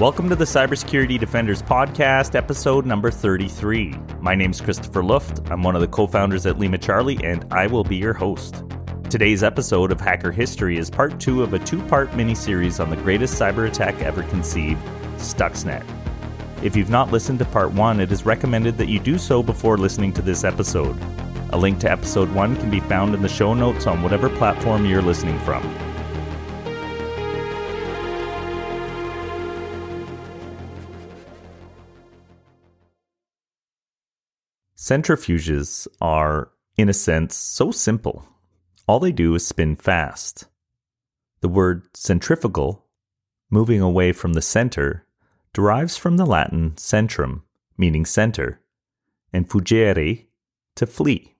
Welcome to the Cybersecurity Defenders Podcast, episode number 33. My name is Christopher Luft. I'm one of the co founders at LimaCharlie, and I will be your host. Today's episode of Hacker History is part two of a two part mini series on the greatest cyber attack ever conceived, Stuxnet. If you've not listened to part one, it is recommended that you do so before listening to this episode. A link to episode one can be found in the show notes on whatever platform you're listening from. Centrifuges are, in a sense, so simple. All they do is spin fast. The word centrifugal, moving away from the center, derives from the Latin centrum, meaning center, and fugere, to flee.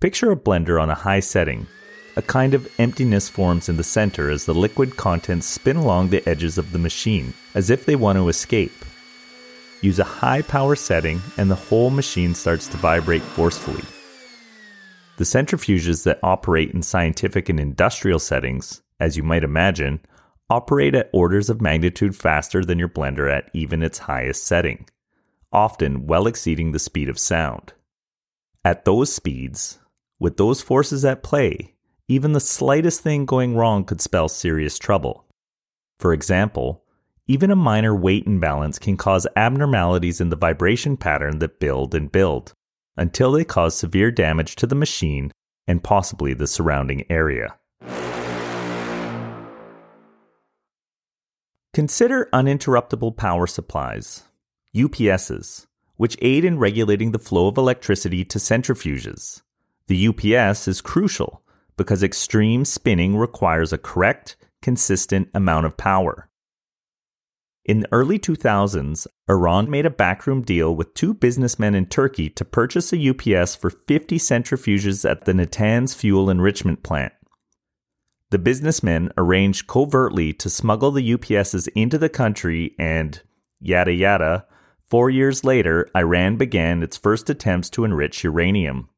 Picture a blender on a high setting. A kind of emptiness forms in the center as the liquid contents spin along the edges of the machine, as if they want to escape. Use a high power setting, and the whole machine starts to vibrate forcefully. The centrifuges that operate in scientific and industrial settings, as you might imagine, operate at orders of magnitude faster than your blender at even its highest setting, often well exceeding the speed of sound. At those speeds, with those forces at play, even the slightest thing going wrong could spell serious trouble. For example, even a minor weight imbalance can cause abnormalities in the vibration pattern that build and build until they cause severe damage to the machine and possibly the surrounding area. Consider uninterruptible power supplies, UPSs, which aid in regulating the flow of electricity to centrifuges. The UPS is crucial because extreme spinning requires a correct, consistent amount of power. In the early 2000s, Iran made a backroom deal with two businessmen in Turkey to purchase a UPS for 50 centrifuges at the Natanz fuel enrichment plant. The businessmen arranged covertly to smuggle the UPSs into the country and, yada yada, four years later, Iran began its first attempts to enrich uranium.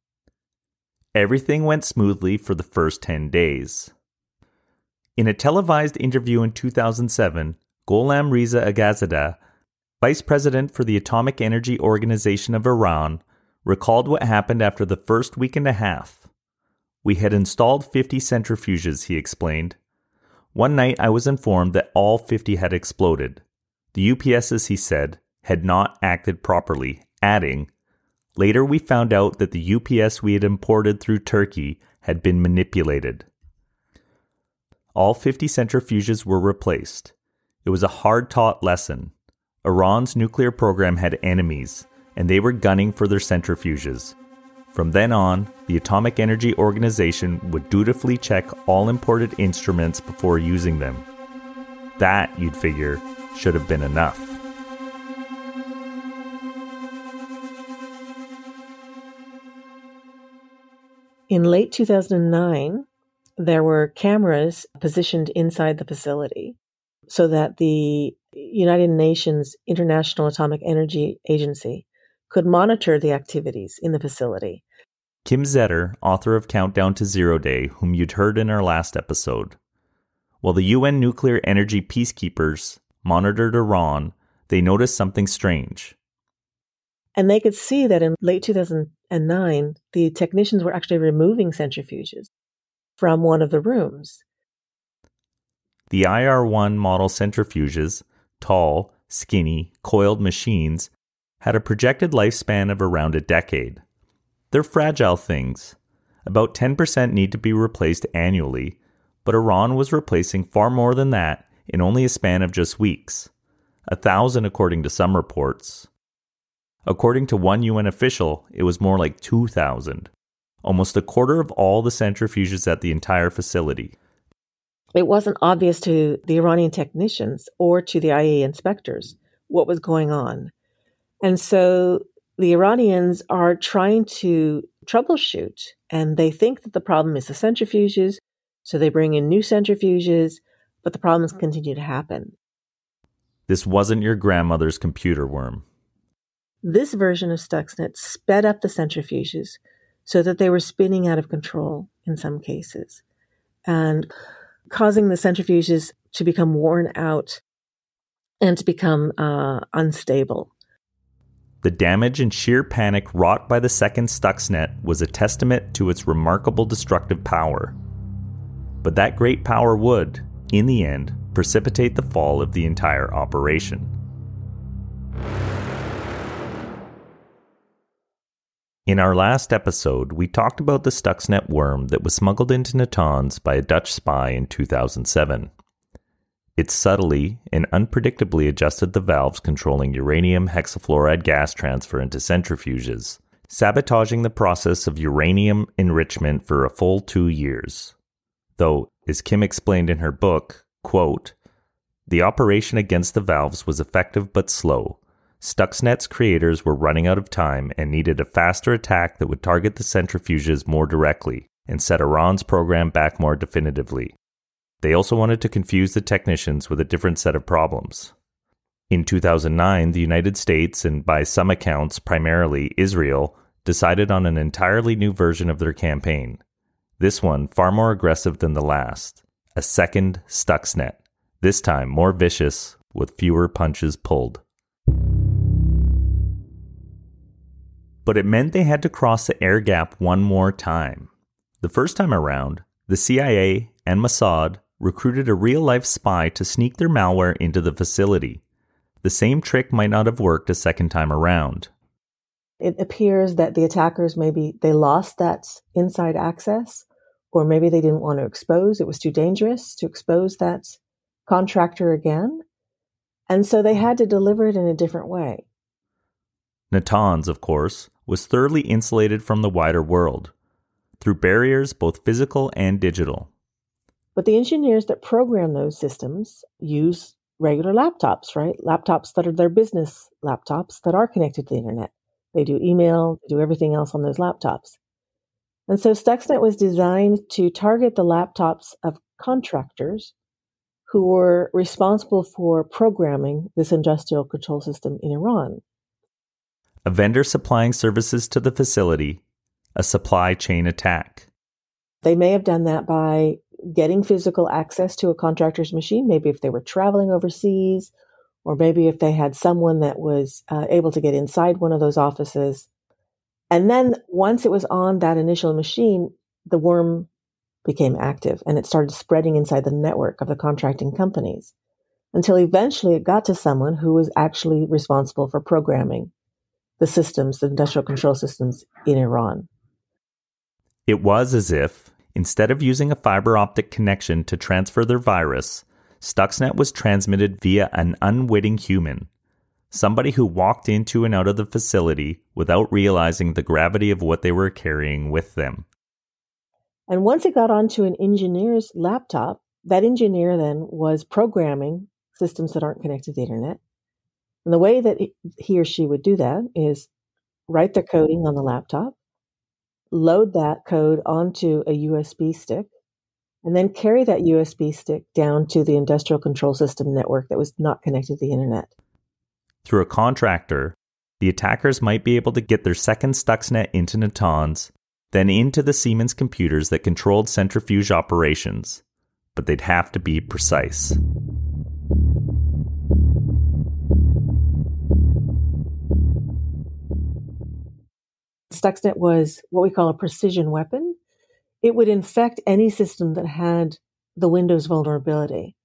Everything went smoothly for the first 10 days. In a televised interview in 2007, Gholam Reza Aghazadeh, vice president for the Atomic Energy Organization of Iran, recalled what happened after the first week and a half. We had installed 50 centrifuges, he explained. One night I was informed that all 50 had exploded. The UPSs, he said, had not acted properly, adding, Later we found out that the UPS we had imported through Turkey had been manipulated. All 50 centrifuges were replaced. It was a hard taught lesson. Iran's nuclear program had enemies, and they were gunning for their centrifuges. From then on, the Atomic Energy Organization would dutifully check all imported instruments before using them. That, you'd figure, should have been enough. In late 2009, there were cameras positioned inside the facility so that the United Nations International Atomic Energy Agency could monitor the activities in the facility. Kim Zetter, author of Countdown to Zero Day, whom you'd heard in our last episode. While the UN nuclear energy peacekeepers monitored Iran, they noticed something strange. And they could see that in late 2009, the technicians were actually removing centrifuges from one of the rooms. The IR1 model centrifuges, tall, skinny, coiled machines, had a projected lifespan of around a decade. They're fragile things. About 10% need to be replaced annually, but Iran was replacing far more than that in only a span of just weeks. A thousand, according to some reports. According to one UN official, it was more like 2,000. Almost a quarter of all the centrifuges at the entire facility it wasn't obvious to the Iranian technicians or to the IAEA inspectors what was going on. And so the Iranians are trying to troubleshoot, and they think that the problem is the centrifuges. So they bring in new centrifuges, but the problems continue to happen. This wasn't your grandmother's computer worm. This version of Stuxnet sped up the centrifuges so that they were spinning out of control in some cases. And causing the centrifuges to become worn out and to become uh, unstable. The damage and sheer panic wrought by the second Stuxnet was a testament to its remarkable destructive power. But that great power would, in the end, precipitate the fall of the entire operation. In our last episode, we talked about the Stuxnet worm that was smuggled into Natanz by a Dutch spy in 2007. It subtly and unpredictably adjusted the valves controlling uranium hexafluoride gas transfer into centrifuges, sabotaging the process of uranium enrichment for a full two years. Though, as Kim explained in her book, quote, the operation against the valves was effective but slow, Stuxnet's creators were running out of time and needed a faster attack that would target the centrifuges more directly and set Iran's program back more definitively. They also wanted to confuse the technicians with a different set of problems. In 2009, the United States, and by some accounts primarily Israel, decided on an entirely new version of their campaign. This one far more aggressive than the last a second Stuxnet, this time more vicious, with fewer punches pulled. But it meant they had to cross the air gap one more time. The first time around, the CIA and Mossad recruited a real life spy to sneak their malware into the facility. The same trick might not have worked a second time around. It appears that the attackers maybe they lost that inside access or maybe they didn't want to expose it was too dangerous to expose that contractor again. And so they had to deliver it in a different way. Natanz, of course, was thoroughly insulated from the wider world through barriers both physical and digital. But the engineers that program those systems use regular laptops, right? Laptops that are their business laptops that are connected to the internet. They do email, they do everything else on those laptops. And so Stuxnet was designed to target the laptops of contractors who were responsible for programming this industrial control system in Iran a vendor supplying services to the facility, a supply chain attack. They may have done that by getting physical access to a contractor's machine, maybe if they were traveling overseas, or maybe if they had someone that was uh, able to get inside one of those offices. And then once it was on that initial machine, the worm became active and it started spreading inside the network of the contracting companies until eventually it got to someone who was actually responsible for programming the systems, the industrial control systems in Iran. It was as if, instead of using a fiber optic connection to transfer their virus, Stuxnet was transmitted via an unwitting human, somebody who walked into and out of the facility without realizing the gravity of what they were carrying with them. And once it got onto an engineer's laptop, that engineer then was programming systems that aren't connected to the internet and the way that he or she would do that is write the coding on the laptop, load that code onto a USB stick, and then carry that USB stick down to the industrial control system network that was not connected to the internet. Through a contractor, the attackers might be able to get their second Stuxnet into Natanz, then into the Siemens computers that controlled centrifuge operations, but they'd have to be precise. Stuxnet was what we call a precision weapon. It would infect any system that had the Windows vulnerability,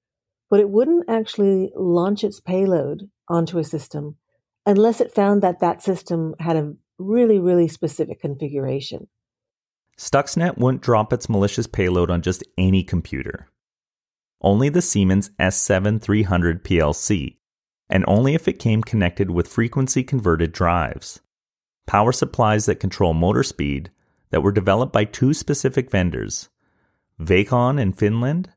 but it wouldn't actually launch its payload onto a system unless it found that that system had a really, really specific configuration. Stuxnet wouldn't drop its malicious payload on just any computer. Only the Siemens S7300 PLC, and only if it came connected with frequency converter drives power supplies that control motor speed that were developed by two specific vendors, Vacon in Finland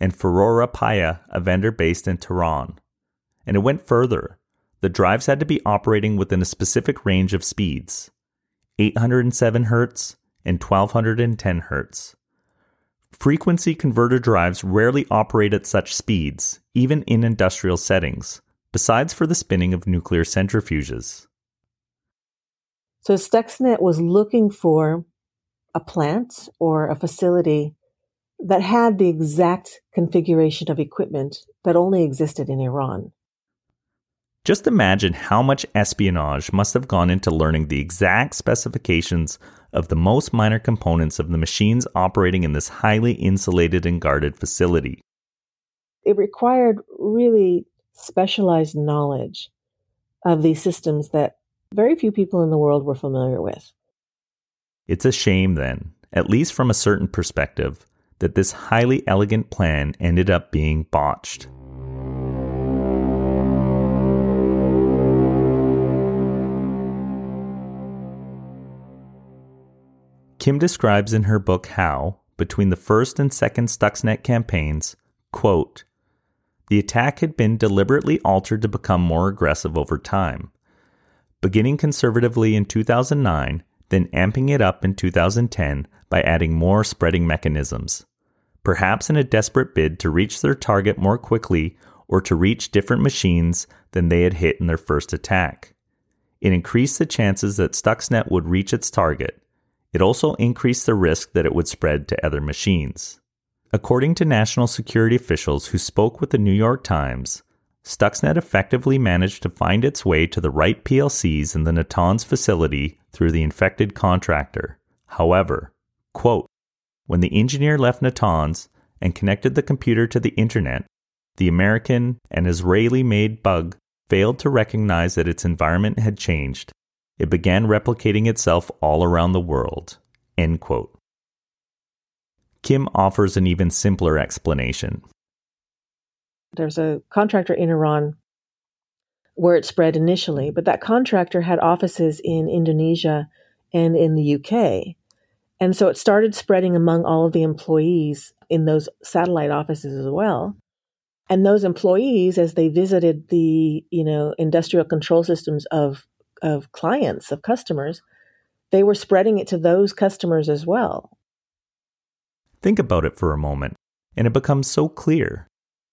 and Fararo Paya, a vendor based in Tehran. And it went further. The drives had to be operating within a specific range of speeds 807 Hz and 1210 Hz. Frequency converter drives rarely operate at such speeds, even in industrial settings, besides for the spinning of nuclear centrifuges. So Stuxnet was looking for a plant or a facility that had the exact configuration of equipment that only existed in Iran. Just imagine how much espionage must have gone into learning the exact specifications of the most minor components of the machines operating in this highly insulated and guarded facility. It required really specialized knowledge of these systems that very few people in the world were familiar with. It's a shame, then, at least from a certain perspective, that this highly elegant plan ended up being botched. Kim describes in her book how, between the first and second Stuxnet campaigns, quote, the attack had been deliberately altered to become more aggressive over time. Beginning conservatively in 2009, then amping it up in 2010 by adding more spreading mechanisms, perhaps in a desperate bid to reach their target more quickly or to reach different machines than they had hit in their first attack. It increased the chances that Stuxnet would reach its target, it also increased the risk that it would spread to other machines. According to national security officials who spoke with the New York Times, Stuxnet effectively managed to find its way to the right PLCs in the Natanz facility through the infected contractor. However, quote, when the engineer left Natanz and connected the computer to the internet, the American and Israeli made bug failed to recognize that its environment had changed it began replicating itself all around the world. End quote. Kim offers an even simpler explanation. There's a contractor in Iran where it spread initially, but that contractor had offices in Indonesia and in the UK. And so it started spreading among all of the employees in those satellite offices as well. And those employees, as they visited the, you know, industrial control systems of of clients, of customers, they were spreading it to those customers as well. Think about it for a moment, and it becomes so clear.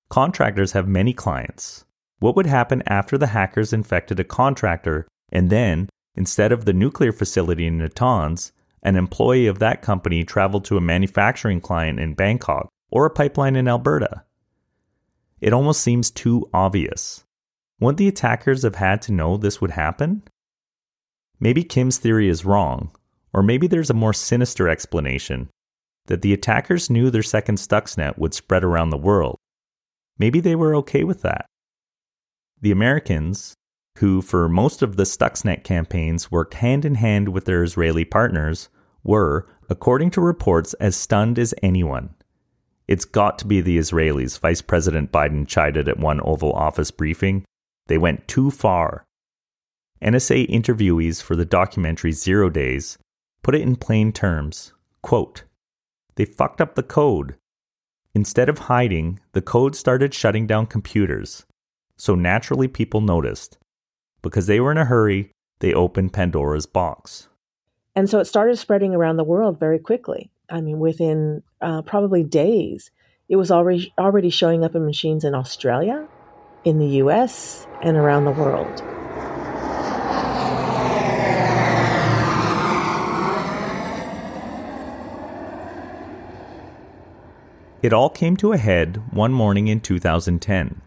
Contractors have many clients. What would happen after the hackers infected a contractor and then, instead of the nuclear facility in Natanz, an employee of that company traveled to a manufacturing client in Bangkok or a pipeline in Alberta? It almost seems too obvious. Wouldn't the attackers have had to know this would happen? Maybe Kim's theory is wrong, or maybe there's a more sinister explanation that the attackers knew their second Stuxnet would spread around the world. Maybe they were okay with that. The Americans, who for most of the Stuxnet campaigns worked hand in hand with their Israeli partners, were, according to reports, as stunned as anyone. It's got to be the Israelis, Vice President Biden chided at one Oval Office briefing. They went too far. NSA interviewees for the documentary Zero Days put it in plain terms quote, They fucked up the code. Instead of hiding, the code started shutting down computers. So naturally, people noticed. Because they were in a hurry, they opened Pandora's box. And so it started spreading around the world very quickly. I mean, within uh, probably days, it was already, already showing up in machines in Australia, in the US, and around the world. It all came to a head one morning in 2010.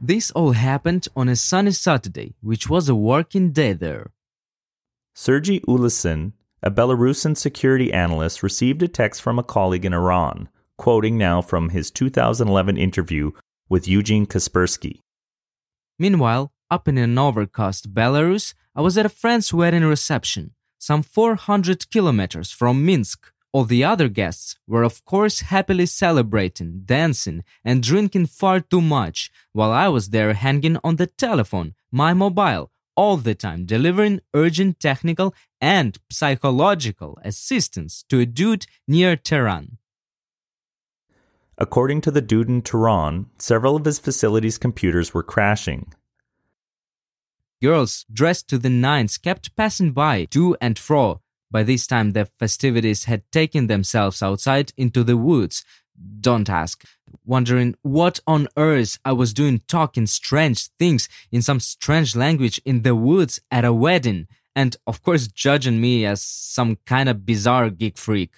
This all happened on a sunny Saturday, which was a working day there. Sergei Ulasen, a Belarusian security analyst, received a text from a colleague in Iran, quoting now from his 2011 interview with Eugene Kaspersky. Meanwhile, up in an overcast Belarus, I was at a friend's wedding reception, some 400 kilometers from Minsk, all the other guests were, of course, happily celebrating, dancing, and drinking far too much, while I was there hanging on the telephone, my mobile, all the time delivering urgent technical and psychological assistance to a dude near Tehran. According to the dude in Tehran, several of his facility's computers were crashing. Girls dressed to the nines kept passing by to and fro, by this time, the festivities had taken themselves outside into the woods. Don't ask. Wondering what on earth I was doing talking strange things in some strange language in the woods at a wedding, and of course judging me as some kind of bizarre geek freak.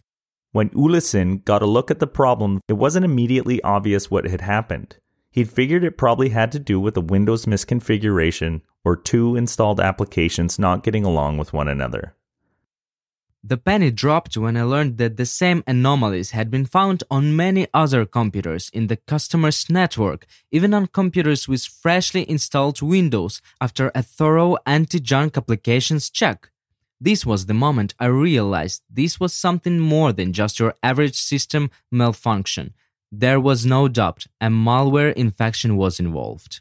When Ulasen got a look at the problem, it wasn't immediately obvious what had happened. He'd figured it probably had to do with a Windows misconfiguration or two installed applications not getting along with one another. The penny dropped when I learned that the same anomalies had been found on many other computers in the customer's network, even on computers with freshly installed Windows after a thorough anti junk applications check. This was the moment I realized this was something more than just your average system malfunction. There was no doubt a malware infection was involved.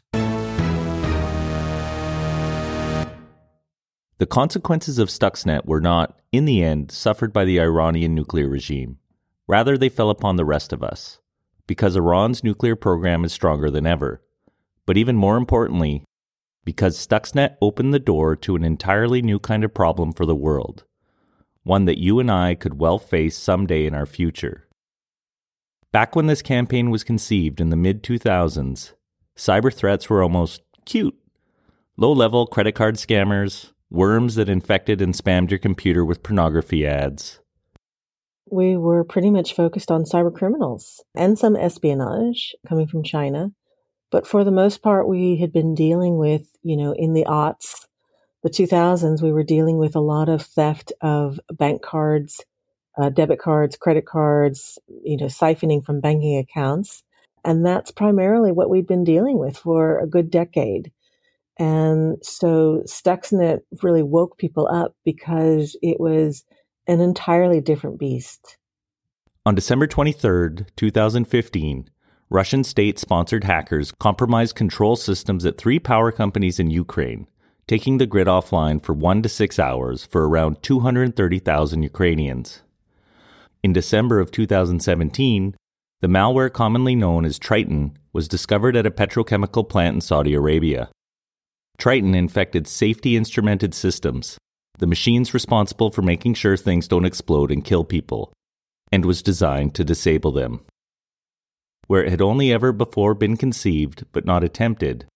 The consequences of Stuxnet were not, in the end, suffered by the Iranian nuclear regime. Rather, they fell upon the rest of us, because Iran's nuclear program is stronger than ever. But even more importantly, because Stuxnet opened the door to an entirely new kind of problem for the world, one that you and I could well face someday in our future. Back when this campaign was conceived in the mid 2000s, cyber threats were almost cute. Low level credit card scammers, worms that infected and spammed your computer with pornography ads. We were pretty much focused on cyber criminals and some espionage coming from China. But for the most part, we had been dealing with, you know, in the aughts, the 2000s, we were dealing with a lot of theft of bank cards, uh, debit cards, credit cards, you know, siphoning from banking accounts. And that's primarily what we've been dealing with for a good decade. And so Stuxnet really woke people up because it was an entirely different beast. On December 23, 2015, Russian state sponsored hackers compromised control systems at three power companies in Ukraine, taking the grid offline for one to six hours for around 230,000 Ukrainians. In December of 2017, the malware commonly known as Triton was discovered at a petrochemical plant in Saudi Arabia. Triton infected safety instrumented systems, the machines responsible for making sure things don't explode and kill people, and was designed to disable them. Where it had only ever before been conceived but not attempted,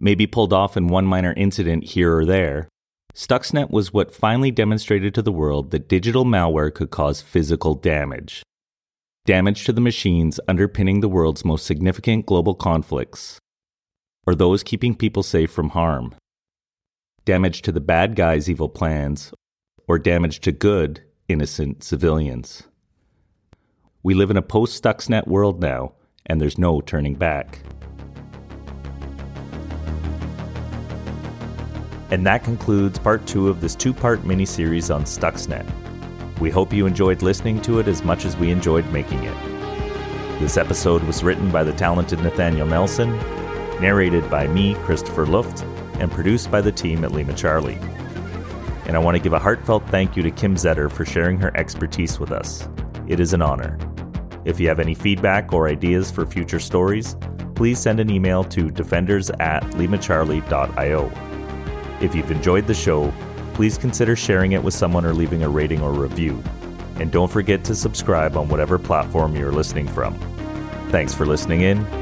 maybe pulled off in one minor incident here or there, Stuxnet was what finally demonstrated to the world that digital malware could cause physical damage. Damage to the machines underpinning the world's most significant global conflicts, or those keeping people safe from harm. Damage to the bad guys' evil plans, or damage to good, innocent civilians. We live in a post Stuxnet world now, and there's no turning back. And that concludes part two of this two part mini series on Stuxnet. We hope you enjoyed listening to it as much as we enjoyed making it. This episode was written by the talented Nathaniel Nelson narrated by me, Christopher Luft, and produced by the team at LimaCharlie. And I want to give a heartfelt thank you to Kim Zetter for sharing her expertise with us. It is an honor. If you have any feedback or ideas for future stories, please send an email to defenders at limacharlie.io. If you've enjoyed the show, please consider sharing it with someone or leaving a rating or review. And don't forget to subscribe on whatever platform you're listening from. Thanks for listening in